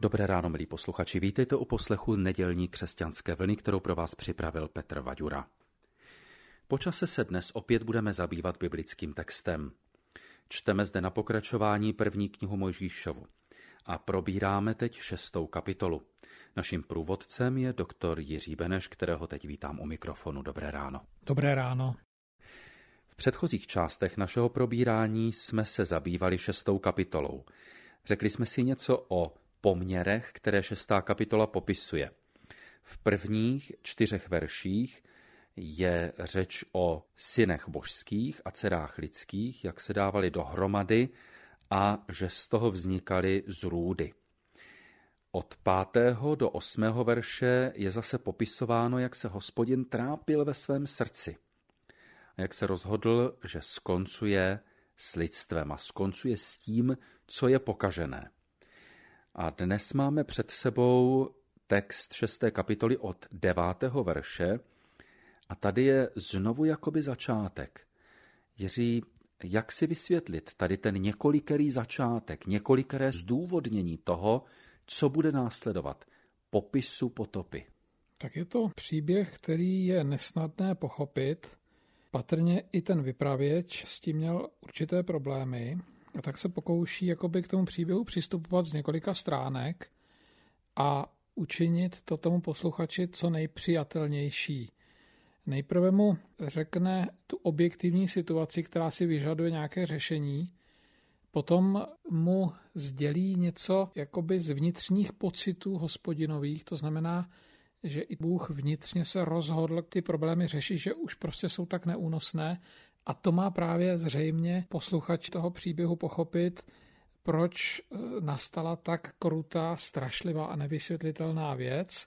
Dobré ráno, milí posluchači. Vítejte u poslechu nedělní křesťanské vlny, kterou pro vás připravil Petr Vaďura. Počase se dnes opět budeme zabývat biblickým textem. Čteme zde na pokračování první knihu Mojžíšovu a probíráme teď šestou kapitolu. Naším průvodcem je doktor Jiří Beneš, kterého teď vítám u mikrofonu. Dobré ráno. Dobré ráno. V předchozích částech našeho probírání jsme se zabývali šestou kapitolou. Řekli jsme si něco o poměrech, které šestá kapitola popisuje. V prvních čtyřech verších je řeč o synech božských a dcerách lidských, jak se dávali dohromady a že z toho vznikaly zrůdy. Od pátého do osmého verše je zase popisováno, jak se hospodin trápil ve svém srdci. A jak se rozhodl, že skoncuje s lidstvem a skoncuje s tím, co je pokažené. A dnes máme před sebou text šesté kapitoly od devátého verše a tady je znovu jakoby začátek. Jiří, jak si vysvětlit tady ten několikerý začátek, několikeré zdůvodnění toho, co bude následovat, popisu potopy? Tak je to příběh, který je nesnadné pochopit. Patrně i ten vypravěč s tím měl určité problémy, a tak se pokouší jakoby k tomu příběhu přistupovat z několika stránek a učinit to tomu posluchači co nejpřijatelnější. Nejprve mu řekne tu objektivní situaci, která si vyžaduje nějaké řešení, potom mu sdělí něco jakoby z vnitřních pocitů hospodinových, to znamená, že i Bůh vnitřně se rozhodl ty problémy řešit, že už prostě jsou tak neúnosné a to má právě zřejmě posluchač toho příběhu pochopit, proč eh, nastala tak krutá, strašlivá a nevysvětlitelná věc,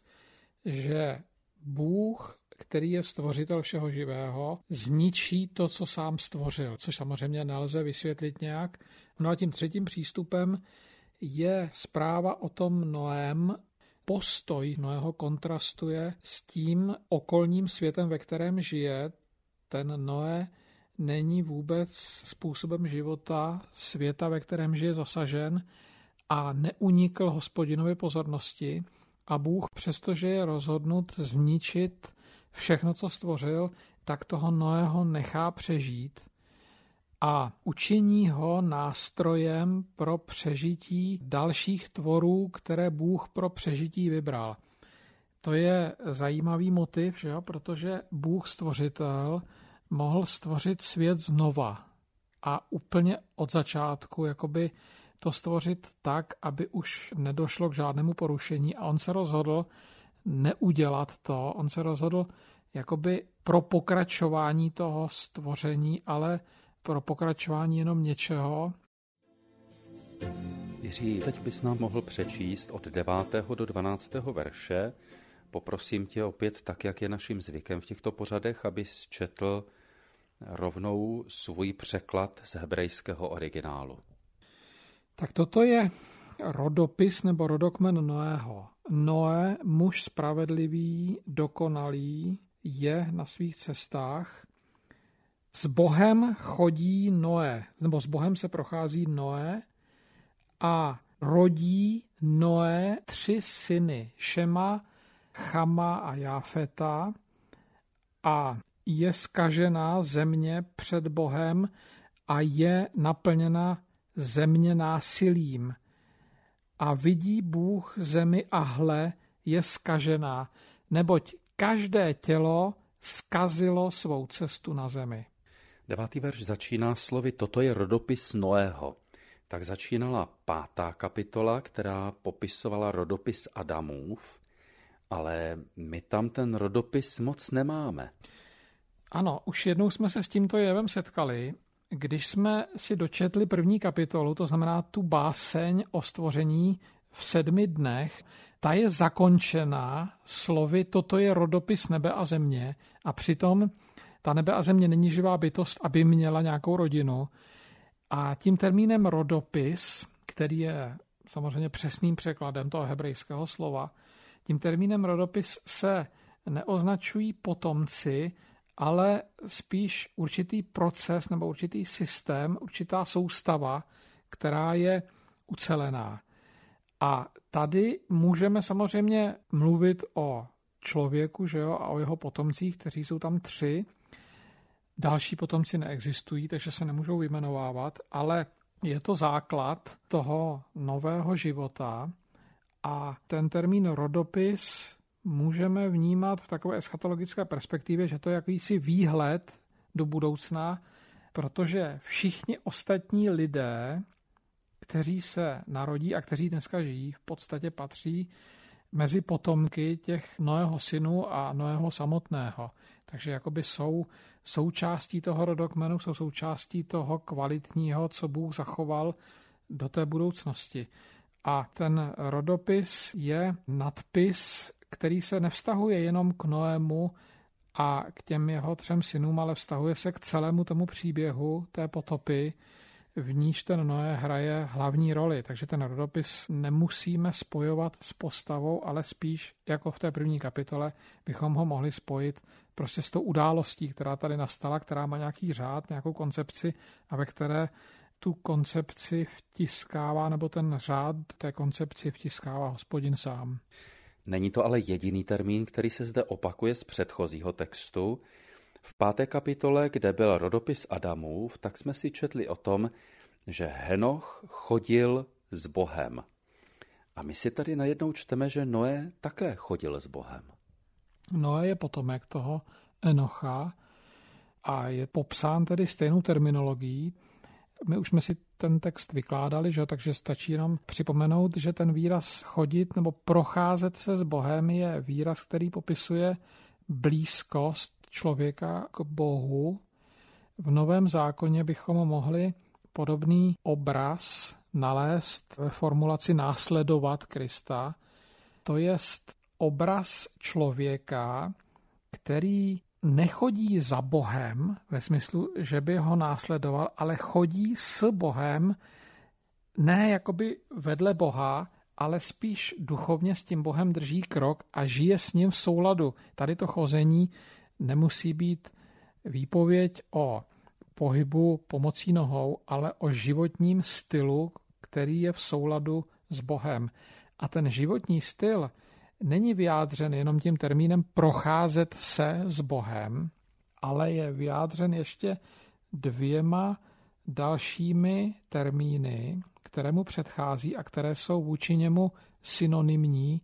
že Bůh, který je stvořitel všeho živého, zničí to, co sám stvořil, což samozřejmě nelze vysvětlit nějak. No a tím třetím přístupem je zpráva o tom Noém, postoj Noého kontrastuje s tím okolním světem, ve kterém žije. Ten Noé není vůbec způsobem života světa, ve kterém žije zasažen a neunikl hospodinovi pozornosti a Bůh, přestože je rozhodnut zničit všechno, co stvořil, tak toho Noého nechá přežít a učiní ho nástrojem pro přežití dalších tvorů, které Bůh pro přežití vybral. To je zajímavý motiv, že jo? protože Bůh stvořitel mohl stvořit svět znova a úplně od začátku jakoby to stvořit tak, aby už nedošlo k žádnému porušení a on se rozhodl neudělat to, on se rozhodl jakoby pro pokračování toho stvoření, ale pro pokračování jenom něčeho. Jiří, teď bys nám mohl přečíst od 9. do 12. verše. Poprosím tě opět, tak jak je naším zvykem v těchto pořadech, abys četl rovnou svůj překlad z hebrejského originálu. Tak toto je rodopis nebo rodokmen Noého. Noé, muž spravedlivý, dokonalý, je na svých cestách. S Bohem chodí Noé, nebo s Bohem se prochází Noé a rodí Noé tři syny, Šema, Chama a Jafeta a je skažená země před Bohem a je naplněna země násilím. A vidí Bůh zemi a hle je skažená, neboť každé tělo skazilo svou cestu na zemi. Devátý verš začíná slovy Toto je rodopis Noého. Tak začínala pátá kapitola, která popisovala rodopis Adamův, ale my tam ten rodopis moc nemáme. Ano, už jednou jsme se s tímto jevem setkali, když jsme si dočetli první kapitolu, to znamená tu báseň o stvoření v sedmi dnech, ta je zakončena slovy toto je rodopis nebe a země a přitom ta nebe a země není živá bytost, aby měla nějakou rodinu. A tím termínem rodopis, který je samozřejmě přesným překladem toho hebrejského slova, tím termínem rodopis se neoznačují potomci, ale spíš určitý proces nebo určitý systém, určitá soustava, která je ucelená. A tady můžeme samozřejmě mluvit o člověku že jo, a o jeho potomcích, kteří jsou tam tři. Další potomci neexistují, takže se nemůžou vyjmenovávat, ale je to základ toho nového života a ten termín rodopis můžeme vnímat v takové eschatologické perspektivě, že to je jakýsi výhled do budoucna, protože všichni ostatní lidé, kteří se narodí a kteří dneska žijí, v podstatě patří mezi potomky těch Noého synu a Noého samotného. Takže jakoby jsou součástí toho rodokmenu, jsou součástí toho kvalitního, co Bůh zachoval do té budoucnosti. A ten rodopis je nadpis, který se nevztahuje jenom k Noému a k těm jeho třem synům, ale vztahuje se k celému tomu příběhu té potopy, v níž ten Noé hraje hlavní roli. Takže ten rodopis nemusíme spojovat s postavou, ale spíš jako v té první kapitole bychom ho mohli spojit prostě s tou událostí, která tady nastala, která má nějaký řád, nějakou koncepci a ve které tu koncepci vtiskává, nebo ten řád té koncepci vtiskává hospodin sám. Není to ale jediný termín, který se zde opakuje z předchozího textu. V páté kapitole, kde byl rodopis Adamův, tak jsme si četli o tom, že Henoch chodil s Bohem. A my si tady najednou čteme, že Noé také chodil s Bohem. Noé je potomek toho Enocha a je popsán tedy stejnou terminologií. My už jsme si ten text vykládali, že? takže stačí jenom připomenout, že ten výraz chodit nebo procházet se s Bohem je výraz, který popisuje blízkost člověka k Bohu. V Novém zákoně bychom mohli podobný obraz nalézt ve formulaci následovat Krista, to je obraz člověka, který nechodí za Bohem, ve smyslu, že by ho následoval, ale chodí s Bohem, ne jakoby vedle Boha, ale spíš duchovně s tím Bohem drží krok a žije s ním v souladu. Tady to chození nemusí být výpověď o pohybu pomocí nohou, ale o životním stylu, který je v souladu s Bohem. A ten životní styl není vyjádřen jenom tím termínem procházet se s Bohem, ale je vyjádřen ještě dvěma dalšími termíny, které mu předchází a které jsou vůči němu synonymní,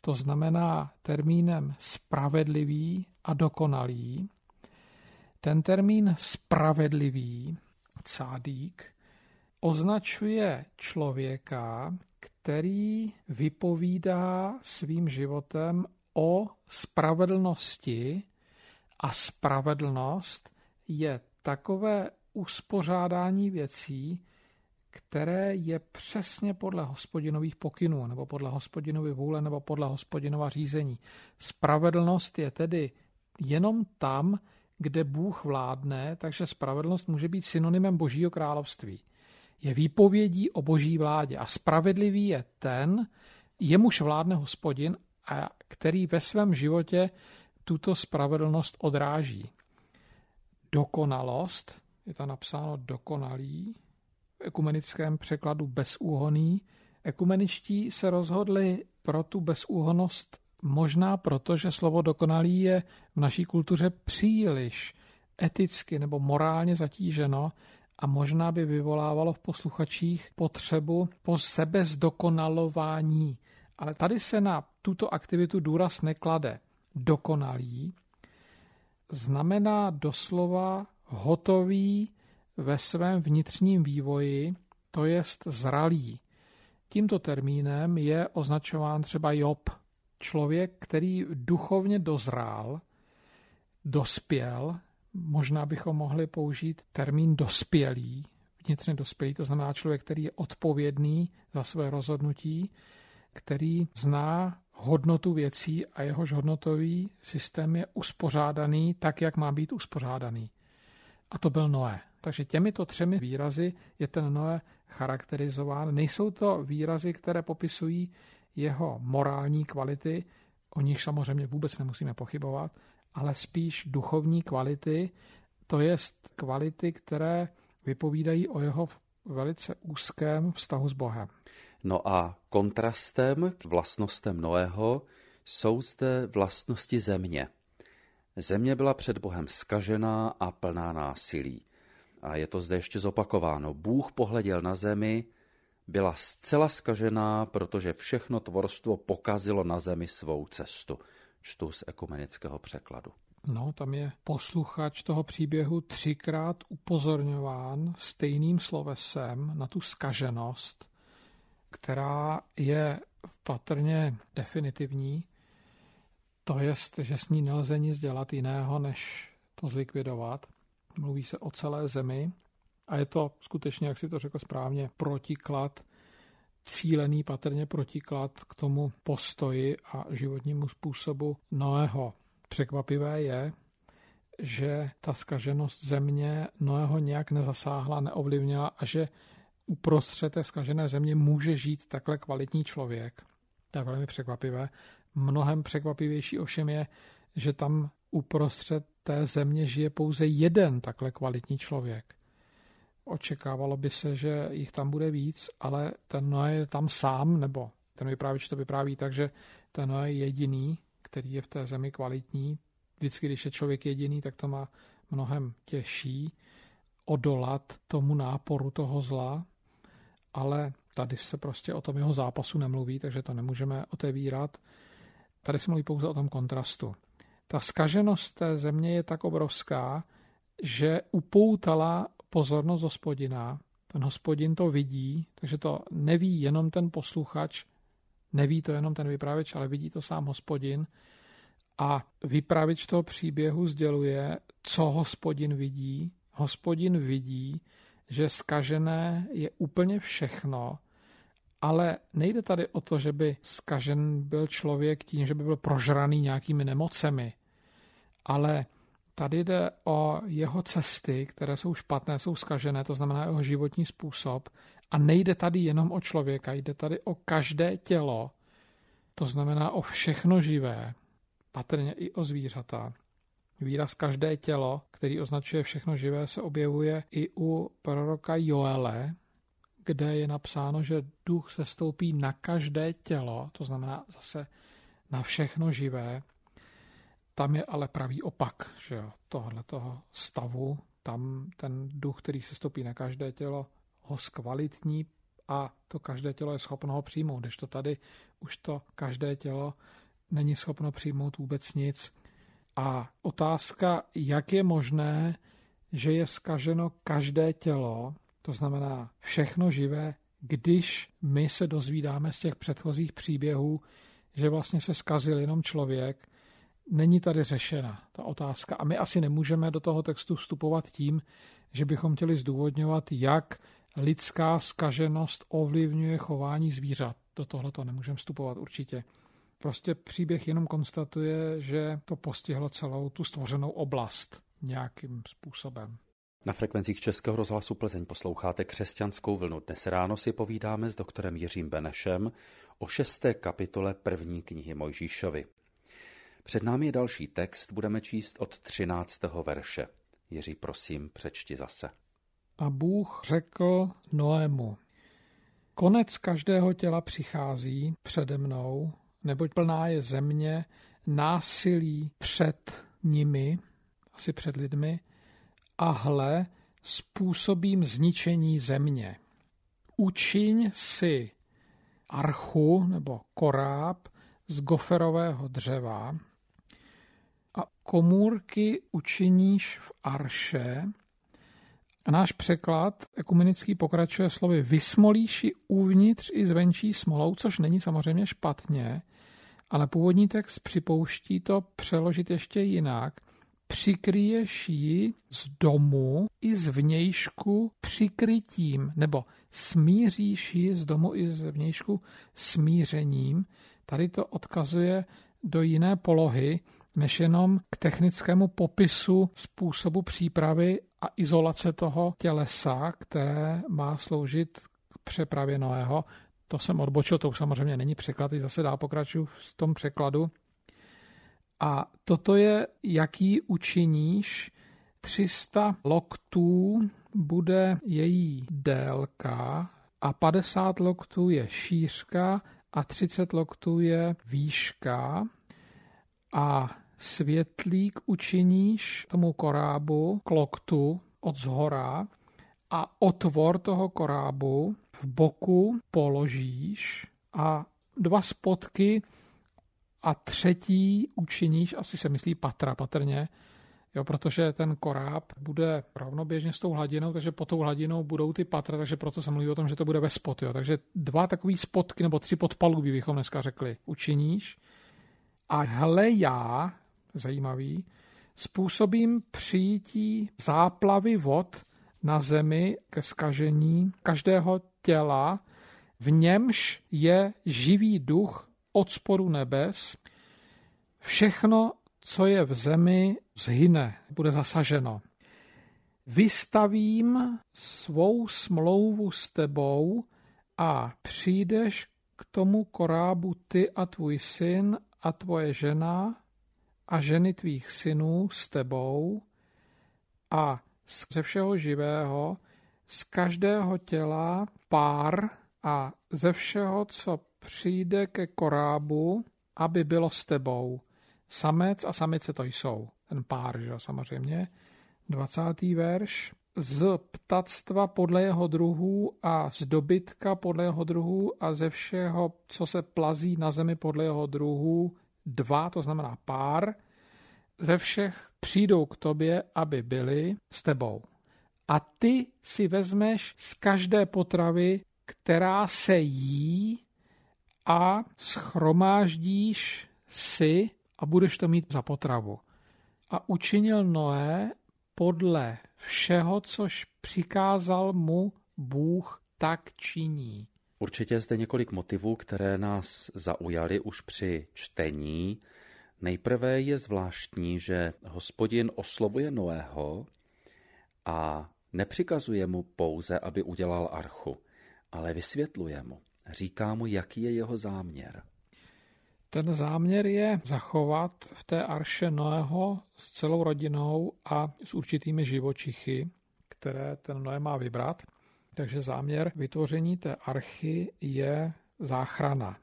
to znamená termínem spravedlivý a dokonalý. Ten termín spravedlivý, cádík, označuje člověka, který vypovídá svým životem o spravedlnosti a spravedlnost je takové uspořádání věcí, které je přesně podle hospodinových pokynů, nebo podle hospodinovy vůle, nebo podle hospodinova řízení. Spravedlnost je tedy jenom tam, kde Bůh vládne, takže spravedlnost může být synonymem Božího království je výpovědí o boží vládě a spravedlivý je ten, jemuž vládne hospodin a který ve svém životě tuto spravedlnost odráží. Dokonalost, je to napsáno dokonalý, v ekumenickém překladu bezúhoný. Ekumeničtí se rozhodli pro tu bezúhonost možná proto, že slovo dokonalý je v naší kultuře příliš eticky nebo morálně zatíženo a možná by vyvolávalo v posluchačích potřebu po sebe zdokonalování. Ale tady se na tuto aktivitu důraz neklade. Dokonalý znamená doslova hotový ve svém vnitřním vývoji, to jest zralý. Tímto termínem je označován třeba Job, člověk, který duchovně dozrál, dospěl Možná bychom mohli použít termín dospělý, vnitřně dospělý, to znamená člověk, který je odpovědný za své rozhodnutí, který zná hodnotu věcí a jehož hodnotový systém je uspořádaný tak, jak má být uspořádaný. A to byl Noé. Takže těmito třemi výrazy je ten Noé charakterizován. Nejsou to výrazy, které popisují jeho morální kvality, o nich samozřejmě vůbec nemusíme pochybovat, ale spíš duchovní kvality, to je kvality, které vypovídají o jeho velice úzkém vztahu s Bohem. No a kontrastem k vlastnostem Noého jsou zde vlastnosti země. Země byla před Bohem skažená a plná násilí. A je to zde ještě zopakováno. Bůh pohleděl na zemi, byla zcela skažená, protože všechno tvorstvo pokazilo na zemi svou cestu. Čtu z ekumenického překladu. No, tam je posluchač toho příběhu třikrát upozorňován stejným slovesem na tu skaženost, která je patrně definitivní, to je, že s ní nelze nic dělat jiného, než to zlikvidovat. Mluví se o celé zemi a je to skutečně, jak si to řekl správně, protiklad, cílený patrně protiklad k tomu postoji a životnímu způsobu Noého. Překvapivé je, že ta skaženost země Noého nějak nezasáhla, neovlivnila a že uprostřed té skažené země může žít takhle kvalitní člověk. To je velmi překvapivé. Mnohem překvapivější ovšem je, že tam uprostřed té země žije pouze jeden takhle kvalitní člověk. Očekávalo by se, že jich tam bude víc, ale ten Noé je tam sám, nebo ten vyprávěč to vypráví tak, že ten Noé je jediný, který je v té zemi kvalitní. Vždycky, když je člověk jediný, tak to má mnohem těžší odolat tomu náporu toho zla, ale tady se prostě o tom jeho zápasu nemluví, takže to nemůžeme otevírat. Tady se mluví pouze o tom kontrastu. Ta skaženost té země je tak obrovská, že upoutala pozornost hospodina. Ten hospodin to vidí, takže to neví jenom ten posluchač, neví to jenom ten vypravěč, ale vidí to sám hospodin. A vypravěč toho příběhu sděluje, co hospodin vidí. Hospodin vidí, že skažené je úplně všechno, ale nejde tady o to, že by skažen byl člověk tím, že by byl prožraný nějakými nemocemi, ale tady jde o jeho cesty, které jsou špatné, jsou skažené, to znamená jeho životní způsob. A nejde tady jenom o člověka, jde tady o každé tělo, to znamená o všechno živé, patrně i o zvířata. Výraz každé tělo, který označuje všechno živé, se objevuje i u proroka Joele, kde je napsáno, že duch se stoupí na každé tělo, to znamená zase na všechno živé. Tam je ale pravý opak, že jo, tohle toho stavu, tam ten duch, který se stoupí na každé tělo, ho zkvalitní a to každé tělo je schopno ho přijmout, když to tady už to každé tělo není schopno přijmout vůbec nic. A otázka, jak je možné, že je skaženo každé tělo, to znamená všechno živé, když my se dozvídáme z těch předchozích příběhů, že vlastně se skazil jenom člověk, není tady řešena ta otázka. A my asi nemůžeme do toho textu vstupovat tím, že bychom chtěli zdůvodňovat, jak lidská skaženost ovlivňuje chování zvířat. Do tohle to nemůžeme vstupovat určitě. Prostě příběh jenom konstatuje, že to postihlo celou tu stvořenou oblast nějakým způsobem. Na frekvencích Českého rozhlasu Plzeň posloucháte křesťanskou vlnu. Dnes ráno si povídáme s doktorem Jiřím Benešem o šesté kapitole první knihy Mojžíšovi. Před námi je další text, budeme číst od 13. verše. Jiří, prosím, přečti zase. A Bůh řekl Noému, konec každého těla přichází přede mnou, neboť plná je země násilí před nimi, asi před lidmi, a hle, způsobím zničení země. Učiň si archu nebo koráb z goferového dřeva a komůrky učiníš v arše. A náš překlad ekumenický pokračuje slovy vysmolíši uvnitř i zvenčí smolou, což není samozřejmě špatně, ale původní text připouští to přeložit ještě jinak – přikryješ ji z domu i z vnějšku přikrytím, nebo smíříš ji z domu i z vnějšku smířením. Tady to odkazuje do jiné polohy, než jenom k technickému popisu způsobu přípravy a izolace toho tělesa, které má sloužit k přepravě Noého. To jsem odbočil, to už samozřejmě není překlad, teď zase dál pokračuju v tom překladu. A toto je, jaký učiníš, 300 loktů bude její délka, a 50 loktů je šířka a 30 loktů je výška a světlík učiníš tomu korábu k loktu od zhora a otvor toho korábu v boku položíš a dva spotky a třetí učiníš, asi se myslí patra patrně, jo, protože ten koráb bude rovnoběžně s tou hladinou, takže pod tou hladinou budou ty patra, takže proto se mluví o tom, že to bude ve spot. Jo. Takže dva takový spotky nebo tři podpalubí bychom dneska řekli, učiníš. A hle já, zajímavý, způsobím přijítí záplavy vod na zemi ke skažení každého těla, v němž je živý duch od sporu nebes. Všechno, co je v zemi, zhyne, bude zasaženo. Vystavím svou smlouvu s tebou a přijdeš k tomu korábu ty a tvůj syn a tvoje žena a ženy tvých synů s tebou a ze všeho živého, z každého těla pár a ze všeho, co přijde ke korábu, aby bylo s tebou. Samec a samice to jsou, ten pár, že samozřejmě. 20. verš. Z ptactva podle jeho druhů a z dobytka podle jeho druhů a ze všeho, co se plazí na zemi podle jeho druhů, dva, to znamená pár, ze všech přijdou k tobě, aby byli s tebou. A ty si vezmeš z každé potravy, která se jí a schromáždíš si a budeš to mít za potravu. A učinil Noé podle všeho, což přikázal mu Bůh, tak činí. Určitě zde několik motivů, které nás zaujaly už při čtení. Nejprve je zvláštní, že hospodin oslovuje Noého a nepřikazuje mu pouze, aby udělal archu, ale vysvětluje mu. Říká mu, jaký je jeho záměr. Ten záměr je zachovat v té arše Noého s celou rodinou a s určitými živočichy, které ten Noé má vybrat. Takže záměr vytvoření té archy je záchrana.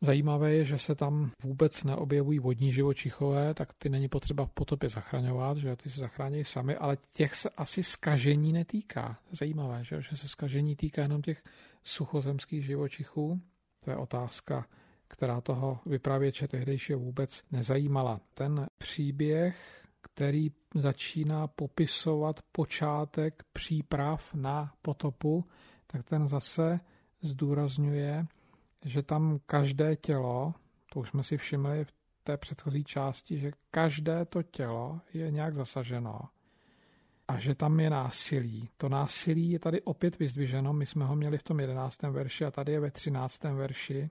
Zajímavé je, že se tam vůbec neobjevují vodní živočichové, tak ty není potřeba v potopě zachraňovat, že ty se zachrání sami, ale těch se asi skažení netýká. Zajímavé, že, že se skažení týká jenom těch suchozemských živočichů. To je otázka, která toho vypravěče tehdejšího vůbec nezajímala. Ten příběh, který začíná popisovat počátek příprav na potopu, tak ten zase zdůrazňuje, že tam každé tělo, to už jsme si všimli v té předchozí části, že každé to tělo je nějak zasaženo a že tam je násilí. To násilí je tady opět vyzdviženo, my jsme ho měli v tom 11. verši a tady je ve 13. verši.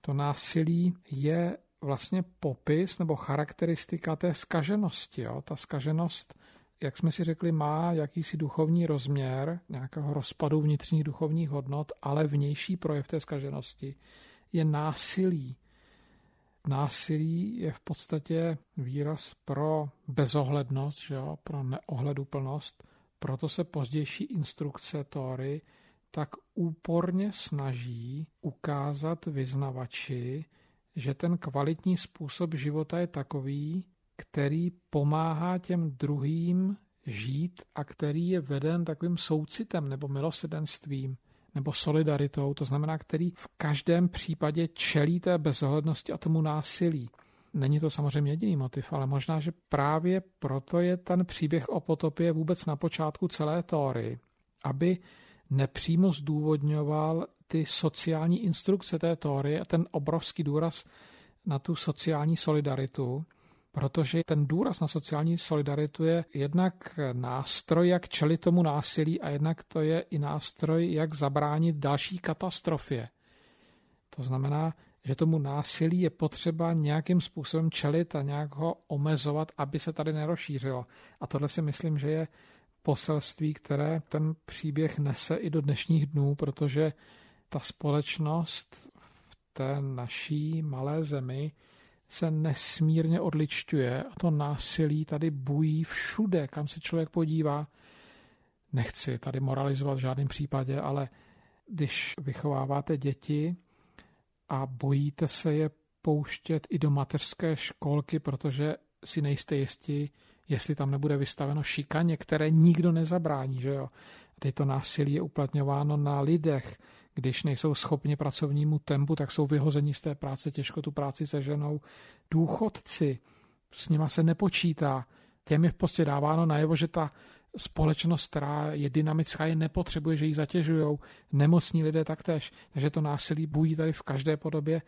To násilí je vlastně popis nebo charakteristika té skaženosti. Jo? Ta skaženost jak jsme si řekli, má jakýsi duchovní rozměr nějakého rozpadu vnitřních duchovních hodnot, ale vnější projev té skaženosti je násilí. Násilí je v podstatě výraz pro bezohlednost, že jo, pro neohleduplnost, proto se pozdější instrukce Tóry tak úporně snaží ukázat vyznavači, že ten kvalitní způsob života je takový, který pomáhá těm druhým žít a který je veden takovým soucitem nebo milosedenstvím nebo solidaritou, to znamená, který v každém případě čelí té bezohlednosti a tomu násilí. Není to samozřejmě jediný motiv, ale možná, že právě proto je ten příběh o potopě vůbec na počátku celé Tóry, aby nepřímo zdůvodňoval ty sociální instrukce té Tóry a ten obrovský důraz na tu sociální solidaritu, protože ten důraz na sociální solidaritu je jednak nástroj, jak čelit tomu násilí a jednak to je i nástroj, jak zabránit další katastrofě. To znamená, že tomu násilí je potřeba nějakým způsobem čelit a nějak ho omezovat, aby se tady nerozšířilo. A tohle si myslím, že je poselství, které ten příběh nese i do dnešních dnů, protože ta společnost v té naší malé zemi se nesmírně odličťuje a to násilí tady bují všude, kam se člověk podívá. nechci tady moralizovat v žádném případě, ale když vychováváte děti a bojíte se je pouštět i do mateřské školky, protože si nejste jistí, jestli tam nebude vystaveno šikaně, které nikdo nezabrání. Že jo? Teď to násilí je uplatňováno na lidech. Když nejsou schopni pracovnímu tempu, tak jsou vyhozeni z té práce, těžko tu práci seženou. Důchodci, s nima se nepočítá. Těm je prostě dáváno najevo, že ta společnost, která je dynamická, je nepotřebuje, že ji zatěžují. Nemocní lidé taktéž. Takže to násilí bují tady v každé podobě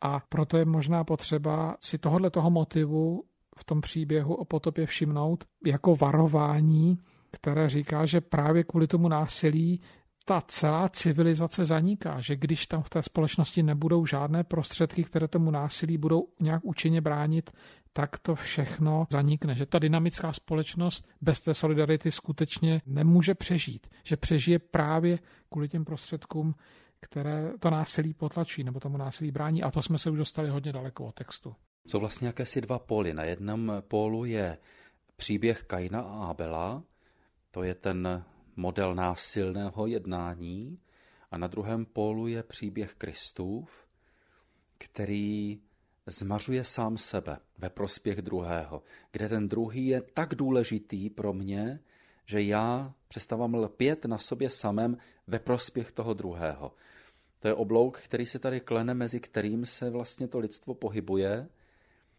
a proto je možná potřeba si tohohle toho motivu v tom příběhu o potopě všimnout jako varování, které říká, že právě kvůli tomu násilí ta celá civilizace zaniká, že když tam v té společnosti nebudou žádné prostředky, které tomu násilí budou nějak účinně bránit, tak to všechno zanikne. Že ta dynamická společnost bez té solidarity skutečně nemůže přežít. Že přežije právě kvůli těm prostředkům, které to násilí potlačí nebo tomu násilí brání. A to jsme se už dostali hodně daleko od textu. Jsou vlastně jakési dva póly. Na jednom pólu je příběh Kaina a Abela, to je ten model násilného jednání, a na druhém pólu je příběh Kristův, který zmařuje sám sebe ve prospěch druhého, kde ten druhý je tak důležitý pro mě, že já přestávám lpět na sobě samém ve prospěch toho druhého. To je oblouk, který se tady klene, mezi kterým se vlastně to lidstvo pohybuje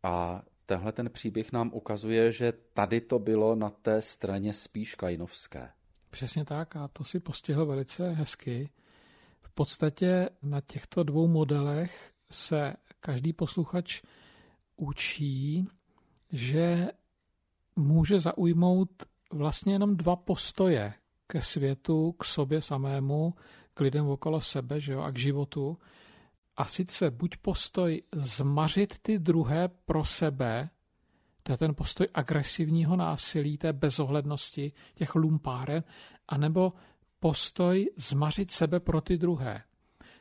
a tenhle ten příběh nám ukazuje, že tady to bylo na té straně spíš kainovské. Přesně tak a to si postihl velice hezky. V podstatě na těchto dvou modelech se každý posluchač učí, že může zaujmout vlastně jenom dva postoje ke světu, k sobě samému, k lidem okolo sebe že jo, a k životu. A sice buď postoj zmařit ty druhé pro sebe, to je ten postoj agresivního násilí, té bezohlednosti, těch lumpáren, anebo postoj zmařit sebe pro ty druhé.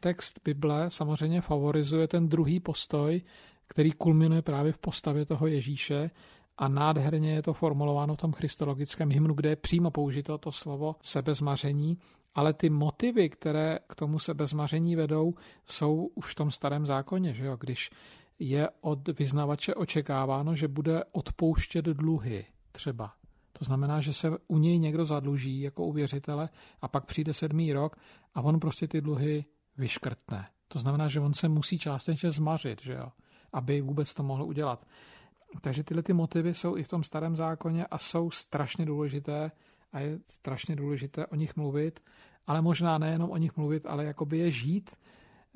Text Bible samozřejmě favorizuje ten druhý postoj, který kulminuje právě v postavě toho Ježíše a nádherně je to formulováno v tom christologickém hymnu, kde je přímo použito to slovo sebezmaření, ale ty motivy, které k tomu sebezmaření vedou, jsou už v tom starém zákoně, že jo? když je od vyznavače očekáváno, že bude odpouštět dluhy třeba. To znamená, že se u něj někdo zadluží jako u věřitele a pak přijde sedmý rok a on prostě ty dluhy vyškrtne. To znamená, že on se musí částečně zmařit, že jo? aby vůbec to mohl udělat. Takže tyhle ty motivy jsou i v tom starém zákoně a jsou strašně důležité a je strašně důležité o nich mluvit, ale možná nejenom o nich mluvit, ale jakoby je žít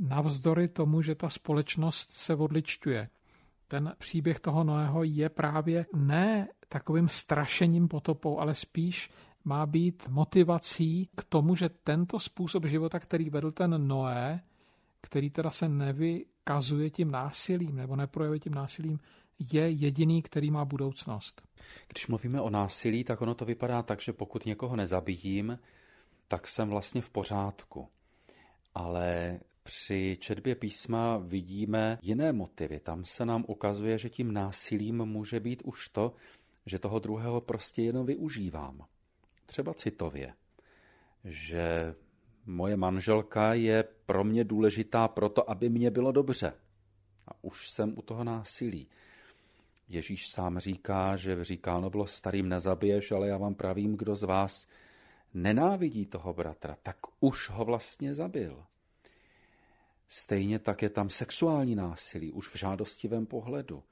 navzdory tomu, že ta společnost se odličťuje. Ten příběh toho Noého je právě ne takovým strašením potopou, ale spíš má být motivací k tomu, že tento způsob života, který vedl ten Noé, který teda se nevykazuje tím násilím nebo neprojevuje tím násilím, je jediný, který má budoucnost. Když mluvíme o násilí, tak ono to vypadá tak, že pokud někoho nezabijím, tak jsem vlastně v pořádku. Ale při četbě písma vidíme jiné motivy. Tam se nám ukazuje, že tím násilím může být už to, že toho druhého prostě jenom využívám. Třeba citově, že moje manželka je pro mě důležitá proto, aby mě bylo dobře. A už jsem u toho násilí. Ježíš sám říká, že říká, no bylo starým nezabiješ, ale já vám pravím, kdo z vás nenávidí toho bratra, tak už ho vlastně zabil. Stejně tak je tam sexuální násilí, už v žádostivém pohledu.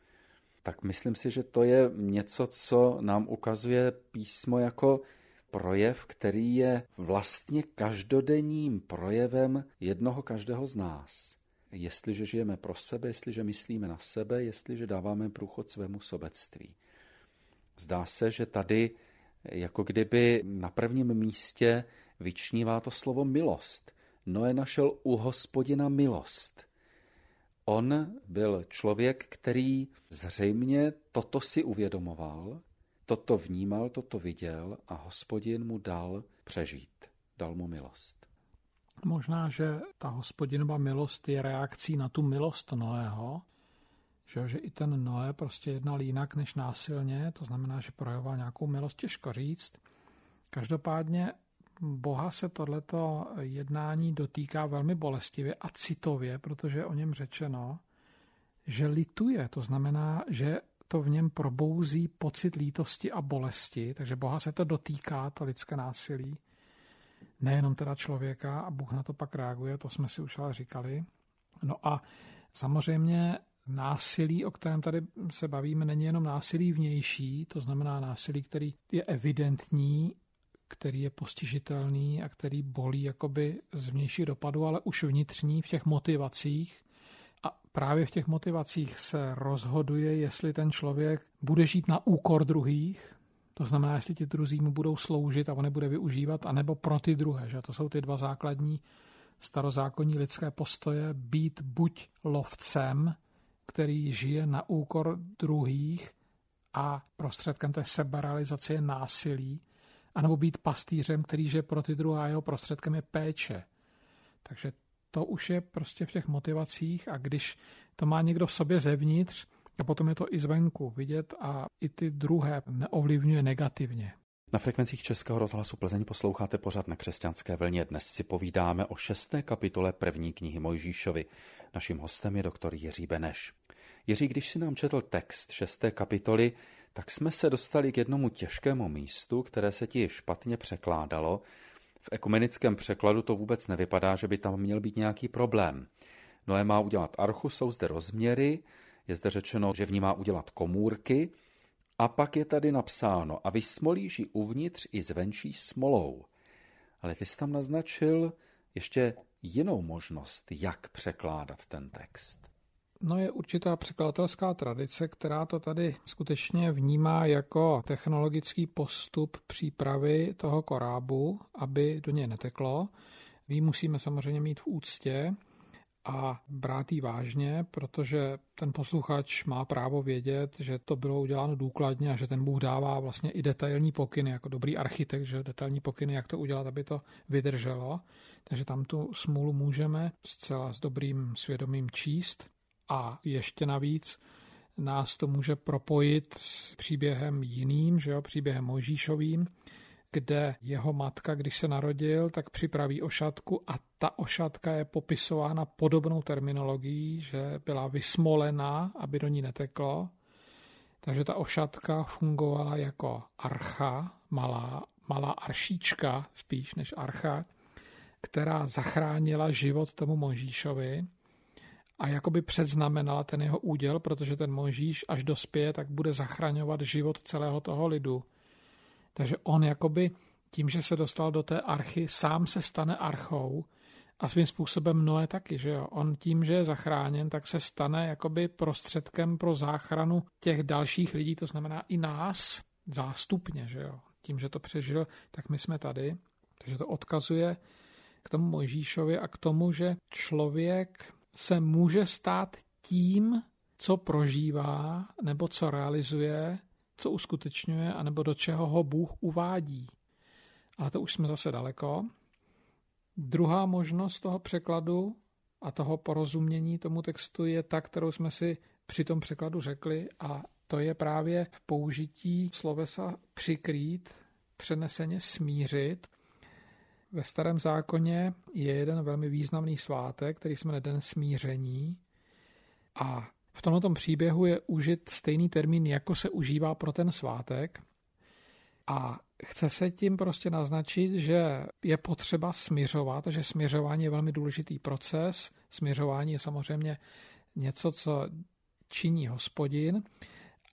Tak myslím si, že to je něco, co nám ukazuje písmo jako projev, který je vlastně každodenním projevem jednoho každého z nás. Jestliže žijeme pro sebe, jestliže myslíme na sebe, jestliže dáváme průchod svému sobectví. Zdá se, že tady jako kdyby na prvním místě vyčnívá to slovo milost. Noé našel u hospodina milost. On byl člověk, který zřejmě toto si uvědomoval, toto vnímal, toto viděl a hospodin mu dal přežít, dal mu milost. Možná, že ta hospodinova milost je reakcí na tu milost Noého, že, že i ten Noé prostě jednal jinak než násilně, to znamená, že projevoval nějakou milost, těžko říct, Každopádně Boha se tohleto jednání dotýká velmi bolestivě a citově, protože o něm řečeno, že lituje. To znamená, že to v něm probouzí pocit lítosti a bolesti, takže Boha se to dotýká, to lidské násilí. Nejenom teda člověka a Bůh na to pak reaguje, to jsme si už ale říkali. No a samozřejmě násilí, o kterém tady se bavíme, není jenom násilí vnější, to znamená násilí, který je evidentní, který je postižitelný a který bolí jakoby z vnější dopadu, ale už vnitřní v těch motivacích. A právě v těch motivacích se rozhoduje, jestli ten člověk bude žít na úkor druhých, to znamená, jestli ti druzí mu budou sloužit a on nebude využívat, anebo pro ty druhé. Že? To jsou ty dva základní starozákonní lidské postoje. Být buď lovcem, který žije na úkor druhých a prostředkem té seberealizace je násilí, anebo být pastýřem, který žije pro ty druhé a jeho prostředkem je péče. Takže to už je prostě v těch motivacích a když to má někdo v sobě zevnitř, a potom je to i zvenku vidět a i ty druhé neovlivňuje negativně. Na frekvencích Českého rozhlasu Plzeň posloucháte pořád na křesťanské vlně. Dnes si povídáme o šesté kapitole první knihy Mojžíšovi. Naším hostem je doktor Jiří Beneš. Jiří, když si nám četl text šesté kapitoly, tak jsme se dostali k jednomu těžkému místu, které se ti špatně překládalo. V ekumenickém překladu to vůbec nevypadá, že by tam měl být nějaký problém. Noé má udělat archu, jsou zde rozměry, je zde řečeno, že v ní má udělat komůrky, a pak je tady napsáno, a vysmolíš ji uvnitř i zvenčí smolou. Ale ty jsi tam naznačil ještě jinou možnost, jak překládat ten text. No je určitá překladatelská tradice, která to tady skutečně vnímá jako technologický postup přípravy toho korábu, aby do něj neteklo. Vy musíme samozřejmě mít v úctě a brát ji vážně, protože ten posluchač má právo vědět, že to bylo uděláno důkladně a že ten Bůh dává vlastně i detailní pokyny, jako dobrý architekt, že detailní pokyny, jak to udělat, aby to vydrželo. Takže tam tu smůlu můžeme zcela s dobrým svědomím číst. A ještě navíc nás to může propojit s příběhem jiným, že jo, příběhem Mojžíšovým, kde jeho matka, když se narodil, tak připraví ošatku a ta ošatka je popisována podobnou terminologií, že byla vysmolená, aby do ní neteklo. Takže ta ošatka fungovala jako archa, malá, malá aršíčka spíš než archa, která zachránila život tomu Možíšovi a jakoby předznamenala ten jeho úděl, protože ten Možíš, až dospěje, tak bude zachraňovat život celého toho lidu. Takže on jakoby tím, že se dostal do té archy, sám se stane archou a svým způsobem Noé taky, že jo. On tím, že je zachráněn, tak se stane jakoby prostředkem pro záchranu těch dalších lidí, to znamená i nás zástupně, že jo. Tím, že to přežil, tak my jsme tady. Takže to odkazuje k tomu Mojžíšovi a k tomu, že člověk se může stát tím, co prožívá nebo co realizuje, co uskutečňuje, anebo do čeho ho Bůh uvádí. Ale to už jsme zase daleko. Druhá možnost toho překladu a toho porozumění tomu textu je ta, kterou jsme si při tom překladu řekli a to je právě v použití slovesa přikrýt, přeneseně smířit. Ve starém zákoně je jeden velmi významný svátek, který jsme jmenuje Den smíření a v tomto příběhu je užit stejný termín, jako se užívá pro ten svátek. A chce se tím prostě naznačit, že je potřeba směřovat, že směřování je velmi důležitý proces. Směřování je samozřejmě něco, co činí hospodin.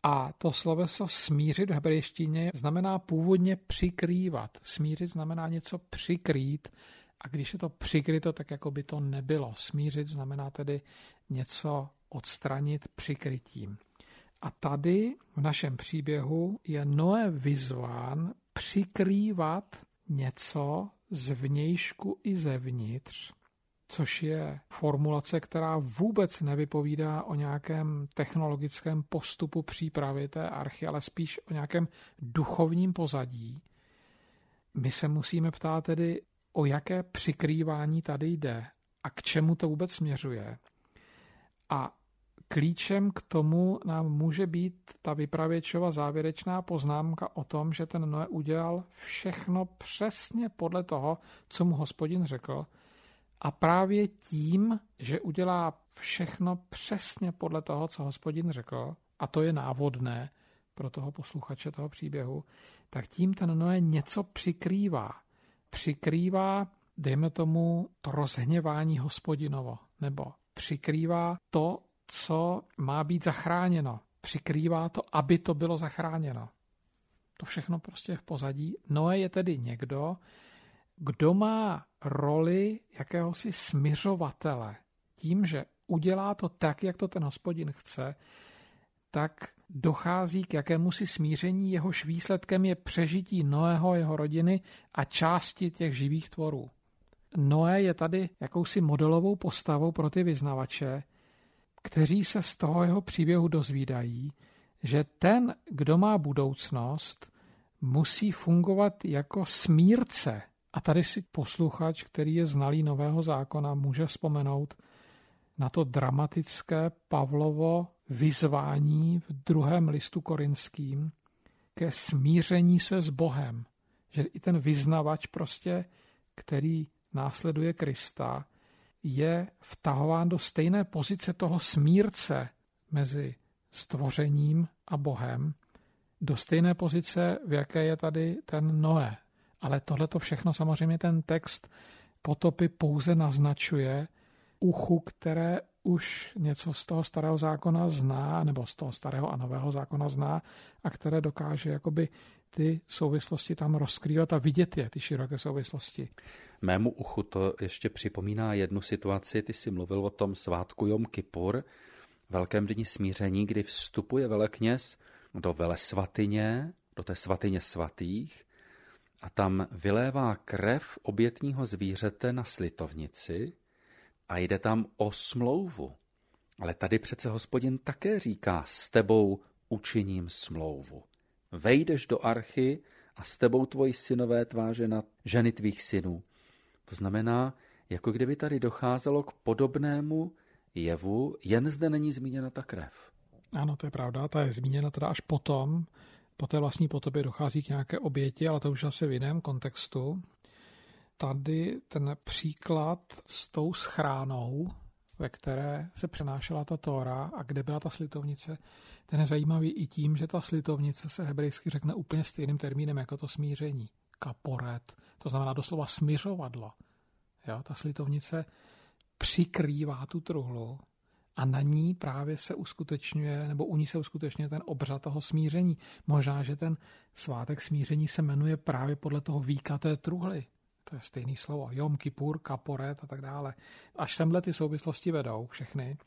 A to sloveso smířit v hebrejštině znamená původně přikrývat. Smířit znamená něco přikrýt. A když je to přikryto, tak jako by to nebylo. Smířit znamená tedy něco odstranit přikrytím. A tady v našem příběhu je Noé vyzván přikrývat něco z vnějšku i zevnitř, což je formulace, která vůbec nevypovídá o nějakém technologickém postupu přípravy té archy, ale spíš o nějakém duchovním pozadí. My se musíme ptát tedy, o jaké přikrývání tady jde a k čemu to vůbec směřuje. A klíčem k tomu nám může být ta vypravěčova závěrečná poznámka o tom, že ten Noé udělal všechno přesně podle toho, co mu hospodin řekl. A právě tím, že udělá všechno přesně podle toho, co hospodin řekl, a to je návodné pro toho posluchače toho příběhu, tak tím ten Noé něco přikrývá. Přikrývá, dejme tomu, to rozhněvání hospodinovo, nebo přikrývá to, co má být zachráněno. Přikrývá to, aby to bylo zachráněno. To všechno prostě je v pozadí. Noé je tedy někdo, kdo má roli jakéhosi smiřovatele. Tím, že udělá to tak, jak to ten hospodin chce, tak dochází k jakémusi smíření, jehož výsledkem je přežití Noého, jeho rodiny a části těch živých tvorů. Noé je tady jakousi modelovou postavou pro ty vyznavače, kteří se z toho jeho příběhu dozvídají, že ten, kdo má budoucnost, musí fungovat jako smírce. A tady si posluchač, který je znalý nového zákona, může vzpomenout na to dramatické Pavlovo vyzvání v druhém listu korinským ke smíření se s Bohem. Že i ten vyznavač prostě, který následuje Krista, je vtahován do stejné pozice toho smírce mezi stvořením a Bohem, do stejné pozice, v jaké je tady ten Noé. Ale tohle to všechno samozřejmě ten text potopy pouze naznačuje uchu, které už něco z toho starého zákona zná, nebo z toho starého a nového zákona zná a které dokáže jakoby ty souvislosti tam rozkrývat a vidět je, ty široké souvislosti. Mému uchu to ještě připomíná jednu situaci, ty jsi mluvil o tom svátku Jom Kippur, velkém dni smíření, kdy vstupuje velekněz do velesvatyně, do té svatyně svatých a tam vylévá krev obětního zvířete na slitovnici a jde tam o smlouvu. Ale tady přece hospodin také říká, s tebou učiním smlouvu. Vejdeš do archy a s tebou tvoji synové tváře na ženy tvých synů. To znamená, jako kdyby tady docházelo k podobnému jevu, jen zde není zmíněna ta krev. Ano, to je pravda, ta je zmíněna teda až potom, po té vlastní potobě dochází k nějaké oběti, ale to už asi v jiném kontextu. Tady ten příklad s tou schránou, ve které se přenášela ta Tóra a kde byla ta slitovnice, ten je zajímavý i tím, že ta slitovnice se hebrejsky řekne úplně stejným termínem jako to smíření. Kaporet, to znamená doslova smířovadlo. Jo, ta slitovnice přikrývá tu truhlu a na ní právě se uskutečňuje, nebo u ní se uskutečňuje ten obřad toho smíření. Možná, že ten svátek smíření se jmenuje právě podle toho víka té truhly. To je stejný slovo. Jom Kippur, Kaporet a tak dále. Až semhle ty souvislosti vedou všechny.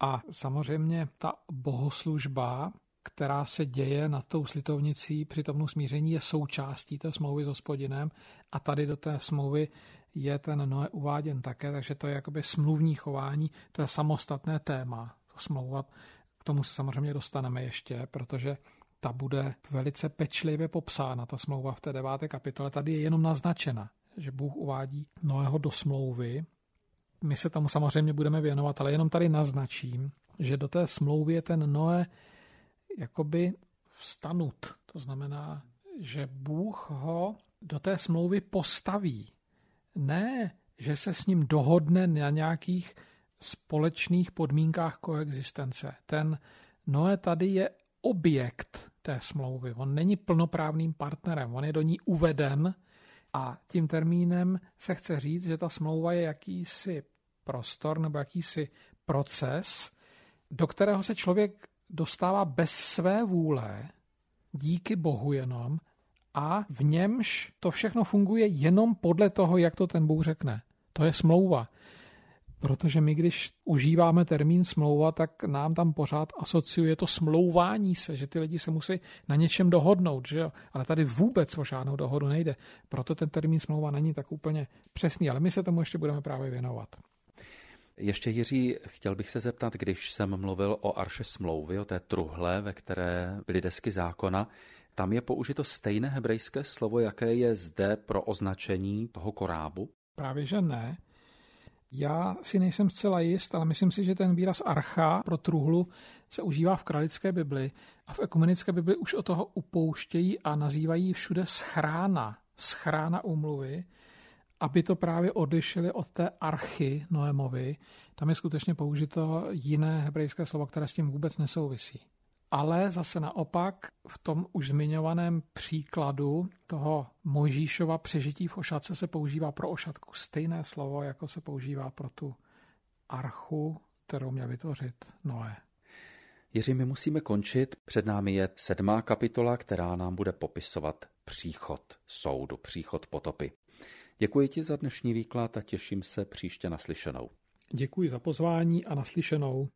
A samozřejmě ta bohoslužba, která se děje nad tou slitovnicí při tomnu smíření, je součástí té smlouvy s hospodinem a tady do té smlouvy je ten Noé uváděn také, takže to je jakoby smluvní chování, to je samostatné téma. Smlouva, k tomu se samozřejmě dostaneme ještě, protože ta bude velice pečlivě popsána, ta smlouva v té deváté kapitole. Tady je jenom naznačena, že Bůh uvádí Noého do smlouvy. My se tomu samozřejmě budeme věnovat, ale jenom tady naznačím, že do té smlouvy je ten Noé jakoby vstanut. To znamená, že Bůh ho do té smlouvy postaví. Ne, že se s ním dohodne na nějakých společných podmínkách koexistence. Ten Noé tady je objekt té smlouvy. On není plnoprávným partnerem, on je do ní uveden a tím termínem se chce říct, že ta smlouva je jakýsi prostor nebo jakýsi proces, do kterého se člověk dostává bez své vůle, díky Bohu jenom, a v němž to všechno funguje jenom podle toho, jak to ten Bůh řekne. To je smlouva. Protože my, když užíváme termín smlouva, tak nám tam pořád asociuje to smlouvání se, že ty lidi se musí na něčem dohodnout, že jo? Ale tady vůbec o žádnou dohodu nejde. Proto ten termín smlouva není tak úplně přesný, ale my se tomu ještě budeme právě věnovat. Ještě Jiří, chtěl bych se zeptat, když jsem mluvil o arše smlouvy, o té truhle, ve které byly desky zákona, tam je použito stejné hebrejské slovo, jaké je zde pro označení toho korábu? Právě že ne. Já si nejsem zcela jist, ale myslím si, že ten výraz archa pro truhlu se užívá v kralické Bibli a v ekumenické Bibli už o toho upouštějí a nazývají všude schrána, schrána úmluvy, aby to právě odlišili od té archy Noémovi. Tam je skutečně použito jiné hebrejské slovo, které s tím vůbec nesouvisí. Ale zase naopak v tom už zmiňovaném příkladu toho Mojžíšova přežití v ošatce se používá pro ošatku stejné slovo, jako se používá pro tu archu, kterou měl vytvořit Noé. Jiří, my musíme končit. Před námi je sedmá kapitola, která nám bude popisovat příchod soudu, příchod potopy. Děkuji ti za dnešní výklad a těším se příště naslyšenou. Děkuji za pozvání a naslyšenou.